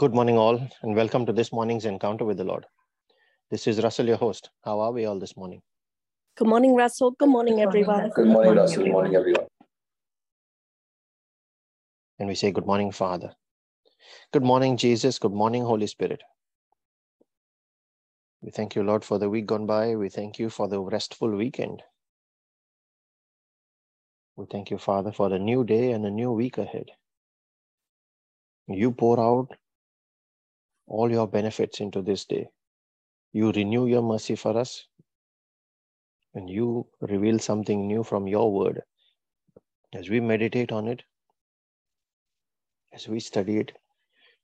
Good morning, all, and welcome to this morning's encounter with the Lord. This is Russell, your host. How are we all this morning? Good morning, Russell. Good morning, everyone. Good morning, Russell. Good morning, everyone. And we say, Good morning, Father. Good morning, Jesus. Good morning, Holy Spirit. We thank you, Lord, for the week gone by. We thank you for the restful weekend. We thank you, Father, for the new day and a new week ahead. You pour out all your benefits into this day. You renew your mercy for us, and you reveal something new from your word. As we meditate on it, as we study it,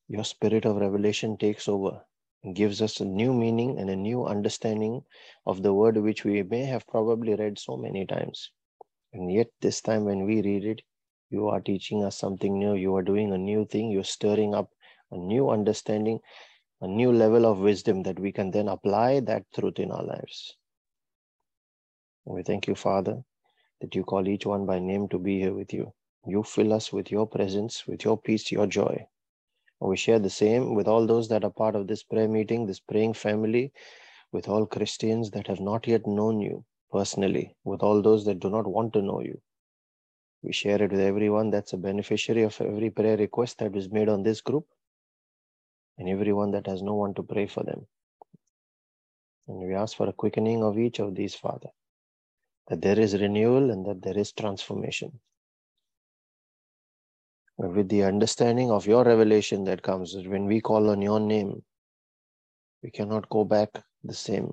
your spirit of revelation takes over and gives us a new meaning and a new understanding of the word which we may have probably read so many times. And yet, this time when we read it, you are teaching us something new. You are doing a new thing. You're stirring up a new understanding, a new level of wisdom that we can then apply that truth in our lives. We thank you, Father, that you call each one by name to be here with you. You fill us with your presence, with your peace, your joy. We share the same with all those that are part of this prayer meeting, this praying family, with all Christians that have not yet known you personally, with all those that do not want to know you. We share it with everyone that's a beneficiary of every prayer request that is made on this group and everyone that has no one to pray for them. And we ask for a quickening of each of these, Father, that there is renewal and that there is transformation. With the understanding of your revelation that comes when we call on your name, we cannot go back the same.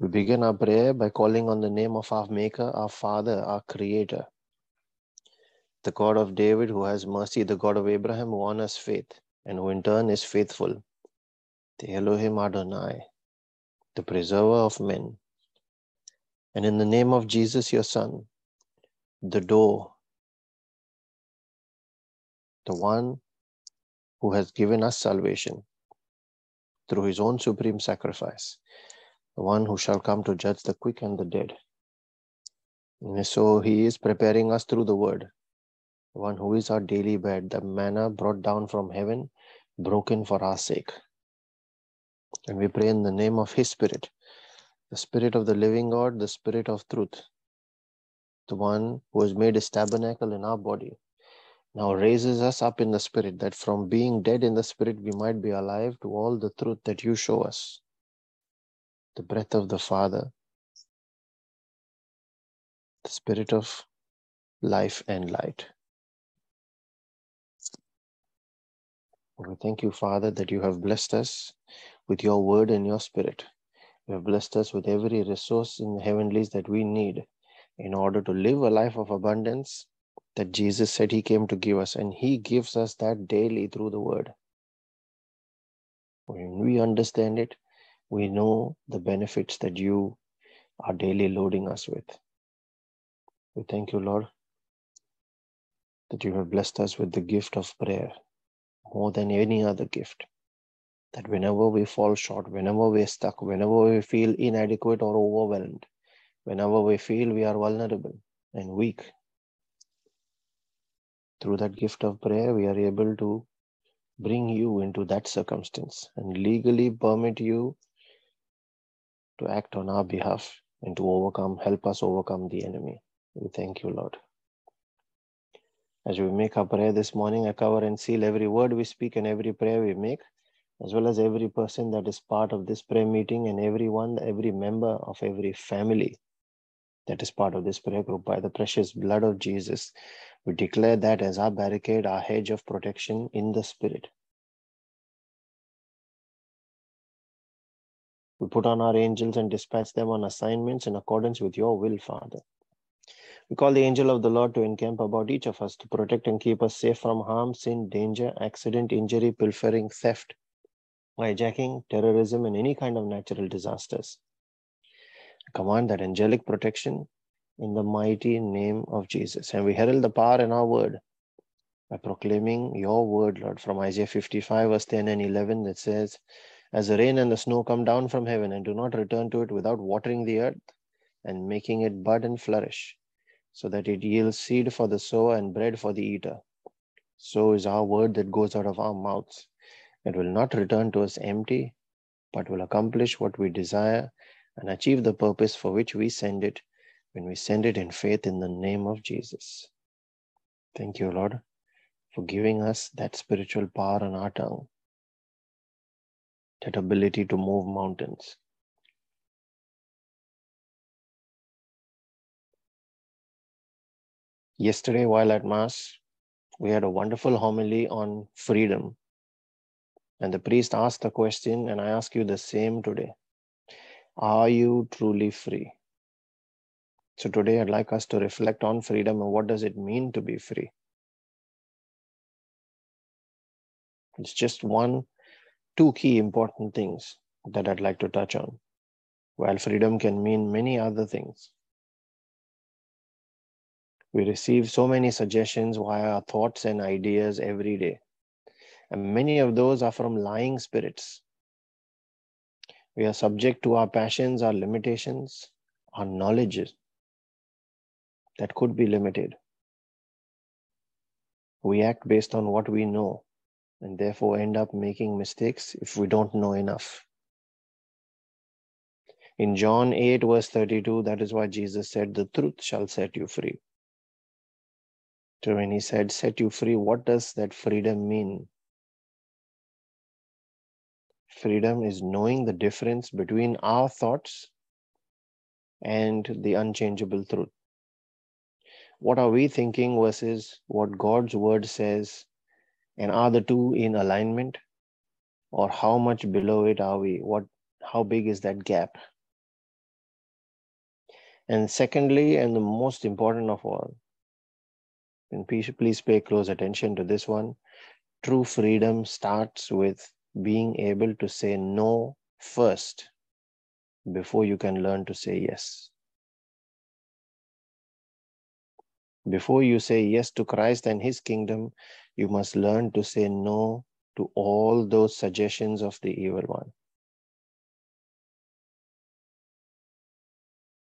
We begin our prayer by calling on the name of our Maker, our Father, our Creator, the God of David who has mercy, the God of Abraham who honors faith, and who in turn is faithful, the Elohim Adonai, the preserver of men. And in the name of Jesus, your Son, the door, the one who has given us salvation through his own supreme sacrifice, the one who shall come to judge the quick and the dead. And so he is preparing us through the word, one who is our daily bread, the manna brought down from heaven, broken for our sake. And we pray in the name of his spirit, the spirit of the living God, the spirit of truth, the one who has made his tabernacle in our body, now raises us up in the spirit, that from being dead in the spirit, we might be alive to all the truth that you show us. The breath of the Father, the spirit of life and light. We thank you, Father, that you have blessed us with your word and your spirit. You have blessed us with every resource in the heavenlies that we need in order to live a life of abundance that Jesus said he came to give us, and he gives us that daily through the word. When we understand it, we know the benefits that you are daily loading us with. We thank you, Lord, that you have blessed us with the gift of prayer more than any other gift. That whenever we fall short, whenever we're stuck, whenever we feel inadequate or overwhelmed, whenever we feel we are vulnerable and weak, through that gift of prayer, we are able to bring you into that circumstance and legally permit you to act on our behalf and to overcome, help us overcome the enemy. We thank you, Lord. As we make our prayer this morning, I cover and seal every word we speak and every prayer we make, as well as every person that is part of this prayer meeting and everyone, every member of every family that is part of this prayer group by the precious blood of Jesus. We declare that as our barricade, our hedge of protection in the spirit. We put on our angels and dispatch them on assignments in accordance with your will, Father. We call the angel of the Lord to encamp about each of us to protect and keep us safe from harm, sin, danger, accident, injury, pilfering, theft, hijacking, terrorism, and any kind of natural disasters. I command that angelic protection in the mighty name of Jesus. And we herald the power in our word by proclaiming your word, Lord, from Isaiah 55, verse 10 and 11, that says, As the rain and the snow come down from heaven and do not return to it without watering the earth and making it bud and flourish, so that it yields seed for the sower and bread for the eater. so is our word that goes out of our mouths. It will not return to us empty, but will accomplish what we desire and achieve the purpose for which we send it when we send it in faith in the name of Jesus. Thank you, Lord, for giving us that spiritual power on our tongue, that ability to move mountains. Yesterday, while at Mass, we had a wonderful homily on freedom. And the priest asked the question, and I ask you the same today Are you truly free? So today, I'd like us to reflect on freedom and what does it mean to be free? It's just one, two key important things that I'd like to touch on. While freedom can mean many other things, we receive so many suggestions via our thoughts and ideas every day. And many of those are from lying spirits. We are subject to our passions, our limitations, our knowledges that could be limited. We act based on what we know and therefore end up making mistakes if we don't know enough. In John 8, verse 32, that is why Jesus said, The truth shall set you free. So when he said, set you free, what does that freedom mean? Freedom is knowing the difference between our thoughts and the unchangeable truth. What are we thinking versus what God's word says? And are the two in alignment? Or how much below it are we? What how big is that gap? And secondly, and the most important of all, and please, please pay close attention to this one. True freedom starts with being able to say no first before you can learn to say yes. Before you say yes to Christ and his kingdom, you must learn to say no to all those suggestions of the evil one.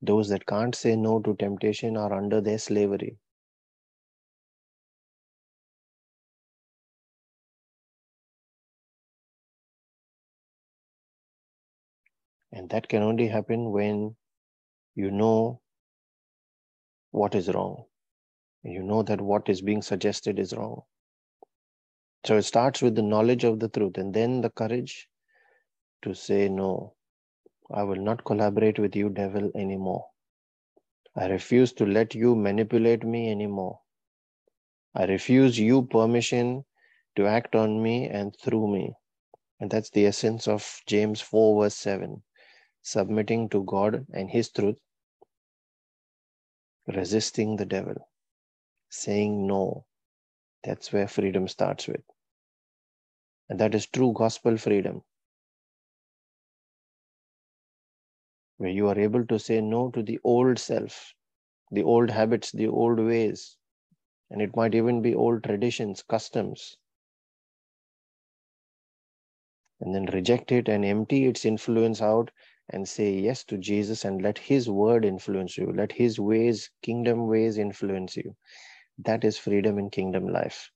Those that can't say no to temptation are under their slavery. And that can only happen when you know what is wrong. You know that what is being suggested is wrong. So it starts with the knowledge of the truth and then the courage to say, No, I will not collaborate with you, devil, anymore. I refuse to let you manipulate me anymore. I refuse you permission to act on me and through me. And that's the essence of James 4, verse 7 submitting to God and His truth, resisting the devil, saying no. That's where freedom starts with. And that is true gospel freedom. Where you are able to say no to the old self, the old habits, the old ways, and it might even be old traditions, customs, and then reject it and empty its influence out and say yes to Jesus and let his word influence you, let his ways, kingdom ways influence you. That is freedom in kingdom life.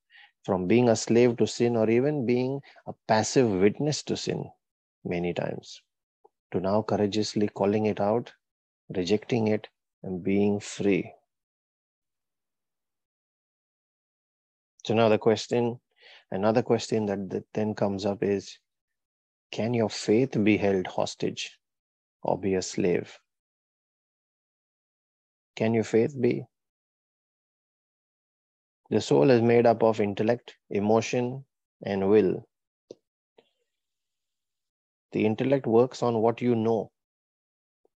From being a slave to sin or even being a passive witness to sin many times, to now courageously calling it out, rejecting it, and being free. So now the question, another question that then comes up is, can your faith be held hostage? Or be a slave? Can your faith be? The soul is made up of intellect, emotion, and will. The intellect works on what you know,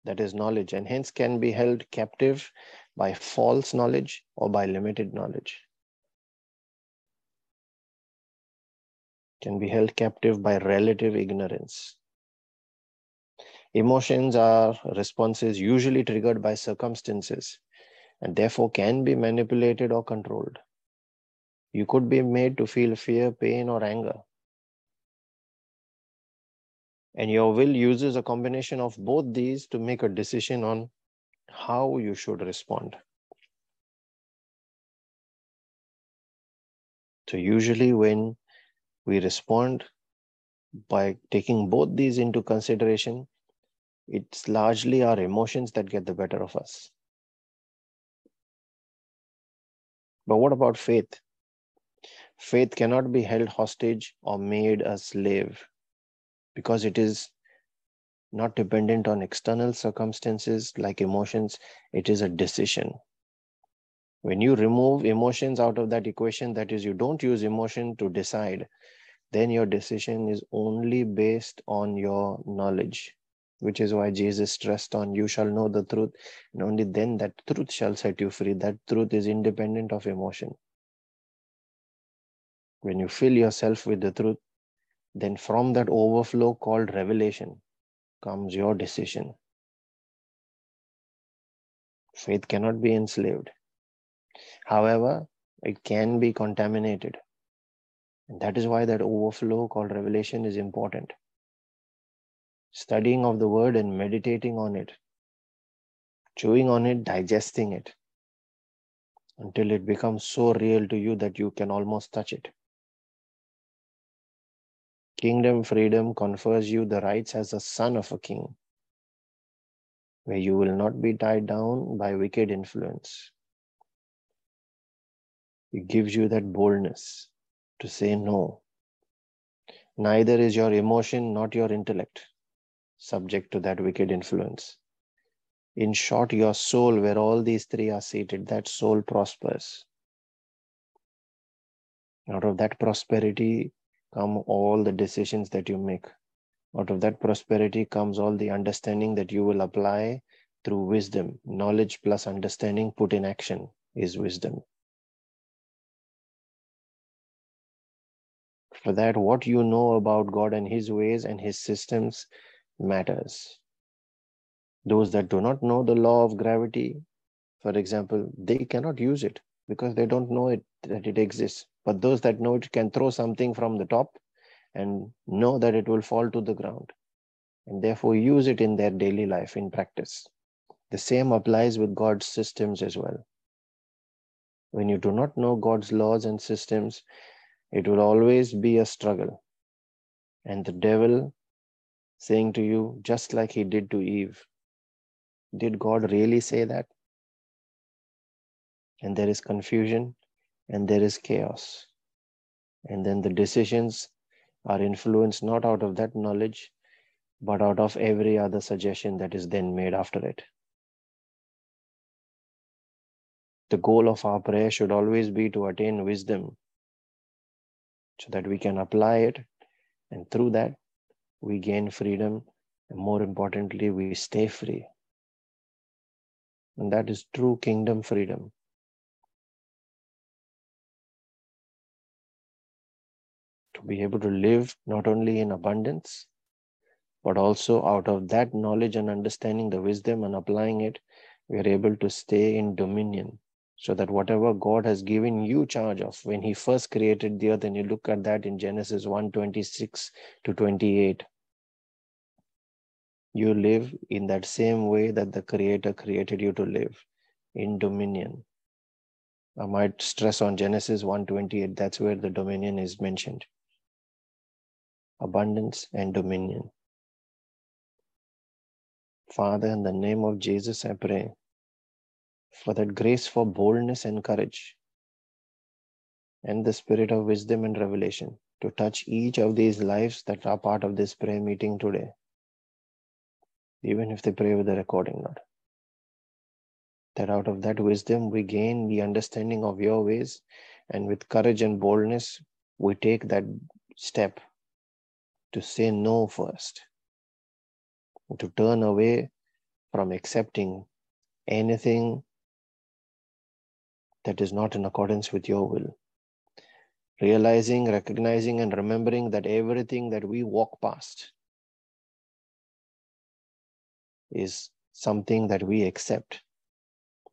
that is knowledge, and hence can be held captive by false knowledge or by limited knowledge. Can be held captive by relative ignorance. Emotions are responses usually triggered by circumstances and therefore can be manipulated or controlled. You could be made to feel fear, pain, or anger. And your will uses a combination of both these to make a decision on how you should respond. So, usually, when we respond by taking both these into consideration, it's largely our emotions that get the better of us. But what about faith? Faith cannot be held hostage or made a slave because it is not dependent on external circumstances like emotions, it is a decision. When you remove emotions out of that equation, that is, you don't use emotion to decide, then your decision is only based on your knowledge, which is why Jesus stressed on you shall know the truth, and only then that truth shall set you free. That truth is independent of emotion. When you fill yourself with the truth, then from that overflow called revelation comes your decision. Faith cannot be enslaved. However, it can be contaminated. And that is why that overflow called revelation is important. Studying of the word and meditating on it, chewing on it, digesting it, until it becomes so real to you that you can almost touch it. Kingdom freedom confers you the rights as a son of a king, where you will not be tied down by wicked influence. It gives you that boldness to say no. Neither is your emotion, not your intellect, subject to that wicked influence. In short, your soul, where all these three are seated, that soul prospers. Out of that prosperity, come all the decisions that you make. Out of that prosperity comes all the understanding that you will apply through wisdom. Knowledge plus understanding put in action is wisdom. For that, what you know about God and His ways and His systems matters. Those that do not know the law of gravity, for example, they cannot use it because they don't know it that it exists. But those that know it can throw something from the top and know that it will fall to the ground and therefore use it in their daily life in practice. The same applies with God's systems as well. When you do not know God's laws and systems, it will always be a struggle. And the devil saying to you, just like he did to Eve, did God really say that? And there is confusion and there is chaos. And then the decisions are influenced not out of that knowledge, but out of every other suggestion that is then made after it. The goal of our prayer should always be to attain wisdom so that we can apply it. And through that, we gain freedom. And more importantly, we stay free. And that is true kingdom freedom. to be able to live not only in abundance, but also out of that knowledge and understanding the wisdom and applying it, we are able to stay in dominion. So that whatever God has given you charge of when He first created the earth, and you look at that in Genesis 1 26 to 28, you live in that same way that the Creator created you to live in dominion. I might stress on Genesis 1:28. That's where the dominion is mentioned abundance, and dominion. Father, in the name of Jesus, I pray for that grace for boldness and courage and the spirit of wisdom and revelation to touch each of these lives that are part of this prayer meeting today, even if they pray with the recording, Lord. That out of that wisdom we gain the understanding of your ways, and with courage and boldness we take that step to say no first, to turn away from accepting anything that is not in accordance with your will. Realizing, recognizing, and remembering that everything that we walk past is something that we accept.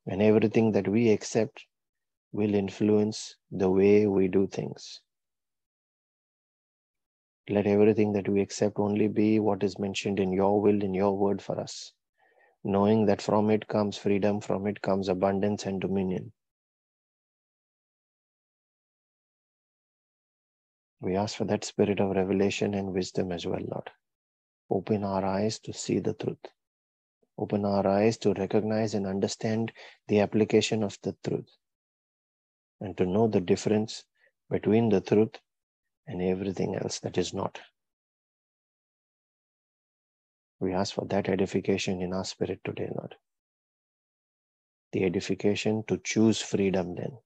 And everything that we accept will influence the way we do things. Let everything that we accept only be what is mentioned in your will, in your word for us, knowing that from it comes freedom, from it comes abundance and dominion. We ask for that spirit of revelation and wisdom as well, Lord. Open our eyes to see the truth. Open our eyes to recognize and understand the application of the truth and to know the difference between the truth and everything else that is not. We ask for that edification in our spirit today, Lord. The edification to choose freedom then.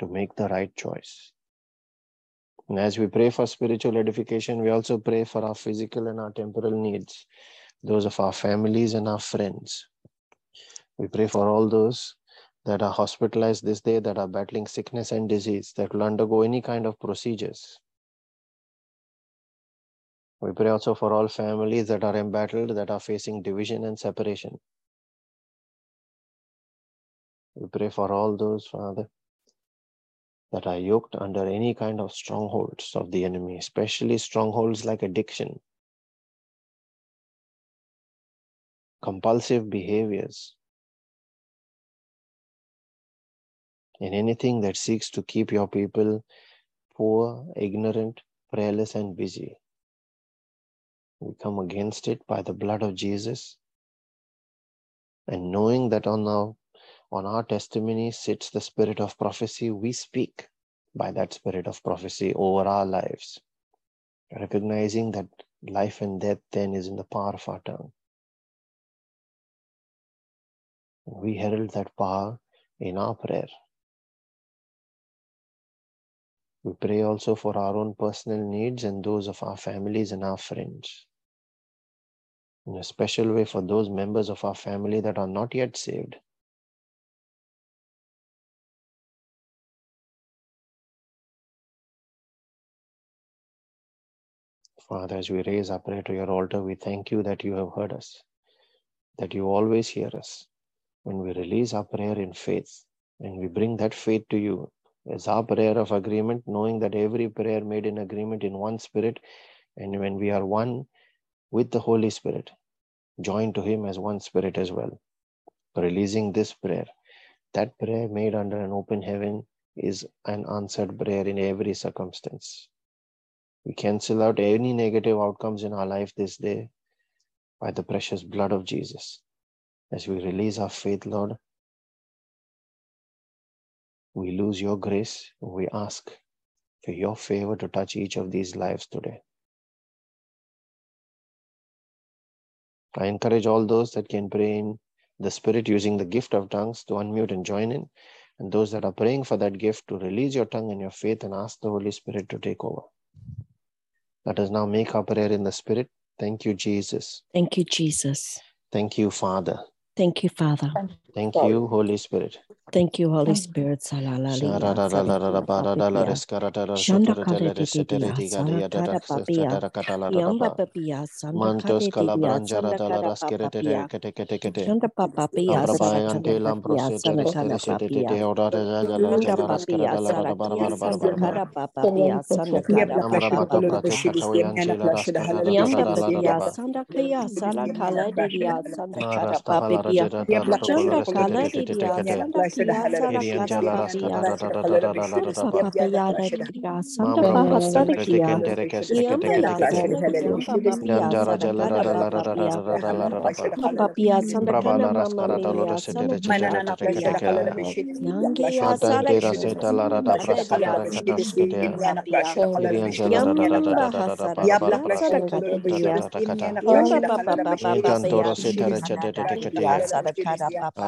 To make the right choice. And as we pray for spiritual edification, we also pray for our physical and our temporal needs, those of our families and our friends. We pray for all those that are hospitalized this day, that are battling sickness and disease, that will undergo any kind of procedures. We pray also for all families that are embattled, that are facing division and separation. We pray for all those, Father, that are yoked under any kind of strongholds of the enemy, especially strongholds like addiction, compulsive behaviors, and anything that seeks to keep your people poor, ignorant, prayerless, and busy. We come against it by the blood of Jesus. And knowing that on our on our testimony sits the spirit of prophecy, we speak by that spirit of prophecy over our lives, recognizing that life and death then is in the power of our tongue. We herald that power in our prayer. We pray also for our own personal needs and those of our families and our friends. In a special way for those members of our family that are not yet saved. Father, as we raise our prayer to your altar, we thank you that you have heard us, that you always hear us. When we release our prayer in faith and we bring that faith to you as our prayer of agreement, knowing that every prayer made in agreement in one spirit, and when we are one with the Holy Spirit, joined to Him as one spirit as well, releasing this prayer, that prayer made under an open heaven is an answered prayer in every circumstance. We cancel out any negative outcomes in our life this day by the precious blood of Jesus. As we release our faith, Lord, we lose your grace. We ask for your favor to touch each of these lives today. I encourage all those that can pray in the Spirit using the gift of tongues to unmute and join in. And those that are praying for that gift to release your tongue and your faith and ask the Holy Spirit to take over. Let us now make our prayer in the Spirit. Thank you, Jesus. Thank you, Jesus. Thank you, Father. Thank you, Father. Thank you, Holy Spirit. Thank you, Holy Spirit. Yamba Yabla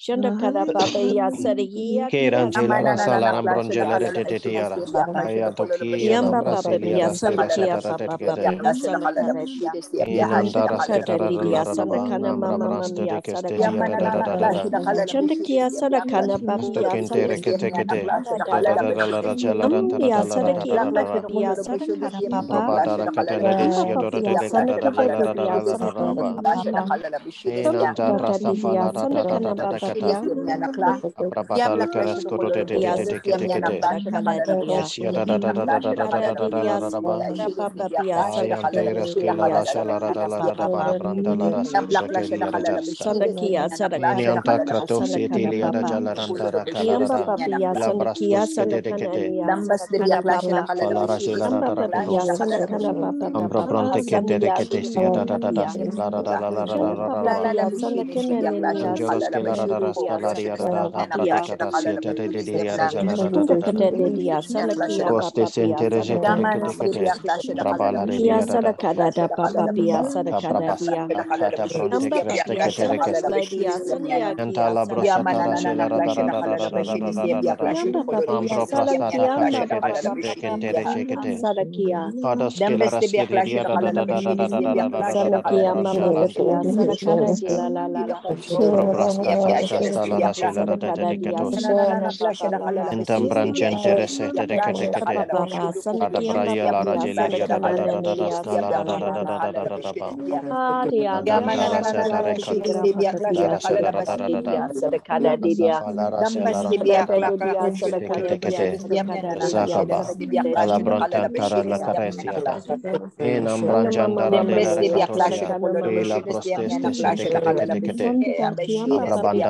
Shandakara Babaya Papa Papa Papa Ambro Father, rasta ada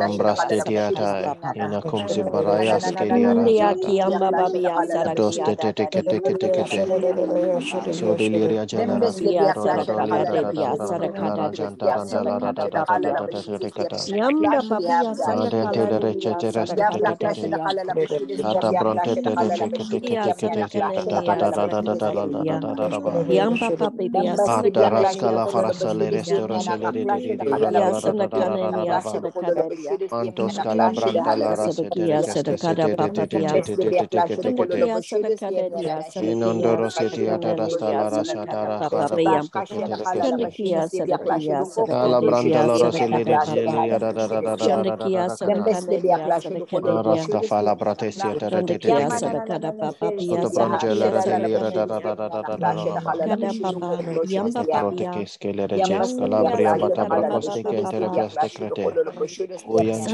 Ambras de diada yana kum zimbarayas de diada dos de de de de de di atas, de so de liria jana ras de piazza de cada janta dalla da di atas. da da da de cada yam da piazza de de de de de di atas, de ata pronte de de de de de de de da da da di atas. da da da da da yam papa piazza ata ras cala farasa le di atas, de de de da da da da da da da Santos Calabranda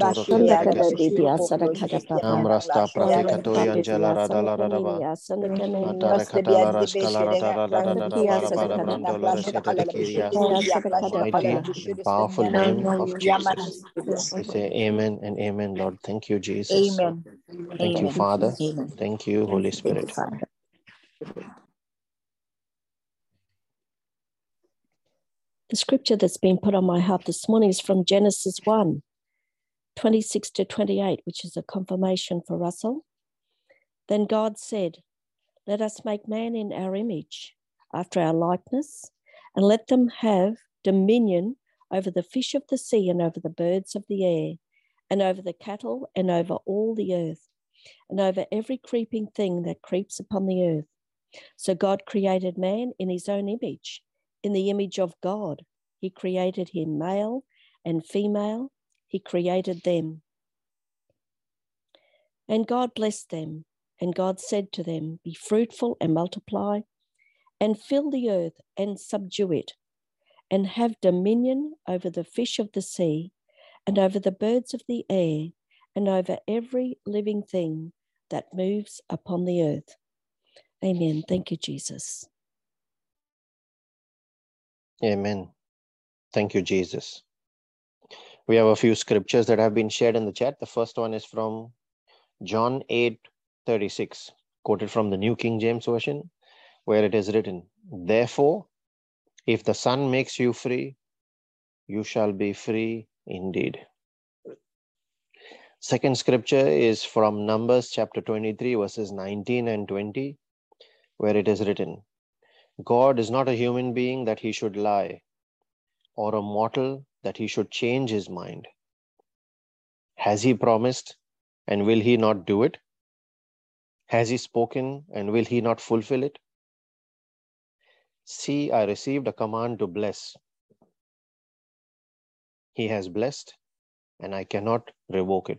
te. Kada Sara ta Kada ta ta Dia ta ta kata. Yamba Papa Papa Intantoro Papia se tere Santa chete te te Kada kete Dia ya. Sara Kada Papa Ante bali anjara da la raskoro da da Yenda da da da Sata da la da Kada da ba. Kada Sata Ambro Dia braste Sara frente Kada kete ketere Papia keste. Sara Kada Papia Ura balarin jire di yoros kara da Papia la da la Shanda raskata ya kada jala da la da sanda da bara kada bara papa bandara pia, braska sanda to kada ya. papa pia, In sanda presenter dia sela papa raji ara pia, sanda daskada. kada Kada papa prada la pia, resete sanda kada rekeste. papa papa pia, Uraskaya sanda namra kada bata dia, pratika sanda kada soskele dia, rajete sanda te te kada siata. papa. Namrasta Pratikato Angela Radala Radaba. Atare Katala Raskala Radala Radaba Brandola Resita Kiria. Mighty powerful name of Jesus. We say amen and amen, Lord. Thank you, Jesus. Amen. Thank you, Father. Amen. Thank you, Holy Spirit. The scripture that's been put on my heart this morning is from Genesis 1 26 to 28, which is a confirmation for Russell. Then God said, Let us make man in our image, after our likeness, and let them have dominion over the fish of the sea, and over the birds of the air, and over the cattle, and over all the earth, and over every creeping thing that creeps upon the earth. So God created man in his own image. In the image of God, he created him, male and female, he created them. And God blessed them, and God said to them, Be fruitful and multiply, and fill the earth and subdue it, and have dominion over the fish of the sea, and over the birds of the air, and over every living thing that moves upon the earth. Amen. Thank you, Jesus. Amen. Thank you, Jesus. We have a few scriptures that have been shared in the chat. The first one is from John 8 36, quoted from the New King James Version, where it is written, Therefore, if the Son makes you free, you shall be free indeed. Second scripture is from Numbers chapter 23, verses 19 and 20, where it is written, God is not a human being that he should lie, or a mortal that he should change his mind. Has he promised, and will he not do it? Has he spoken, and will he not fulfill it? See, I received a command to bless. He has blessed, and I cannot revoke it.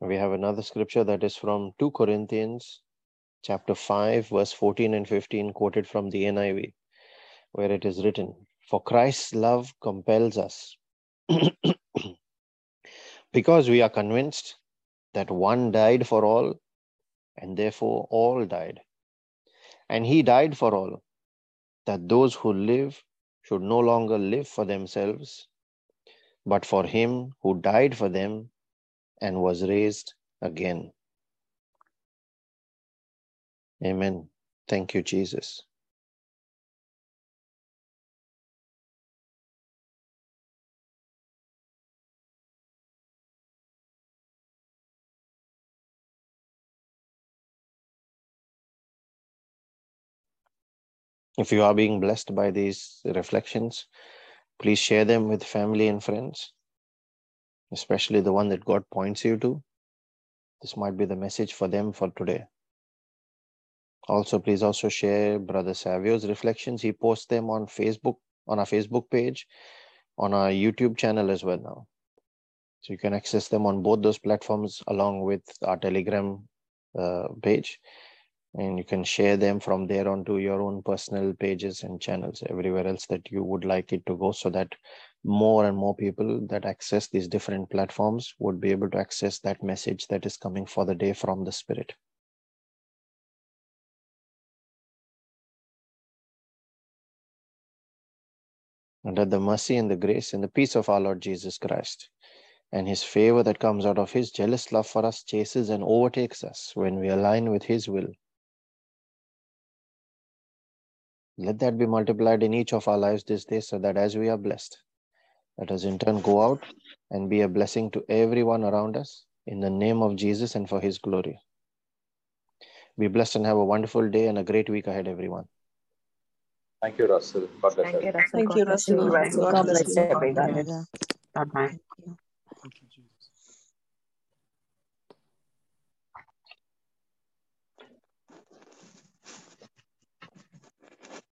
We have another scripture that is from 2 Corinthians chapter 5, verse 14 and 15, quoted from the NIV, where it is written, For Christ's love compels us, because we are convinced that one died for all, and therefore all died. And he died for all, that those who live should no longer live for themselves, but for him who died for them and was raised again. Amen. Thank you, Jesus. If you are being blessed by these reflections, please share them with family and friends, especially the one that God points you to. This might be the message for them for today. Also, please also share Brother Savio's reflections. He posts them on Facebook, on our Facebook page, on our YouTube channel as well now. So you can access them on both those platforms along with our Telegram uh, page. And you can share them from there onto your own personal pages and channels everywhere else that you would like it to go so that more and more people that access these different platforms would be able to access that message that is coming for the day from the Spirit. And that the mercy and the grace and the peace of our Lord Jesus Christ and his favor that comes out of his jealous love for us chases and overtakes us when we align with his will. Let that be multiplied in each of our lives this day so that as we are blessed, let us in turn go out and be a blessing to everyone around us in the name of Jesus and for his glory. Be blessed and have a wonderful day and a great week ahead, everyone. Thank you, Russell. God bless Thank you, everyone. Russell. Thank God you, bless Russell. God God bless bless you. everybody. Bye bye. Thank you.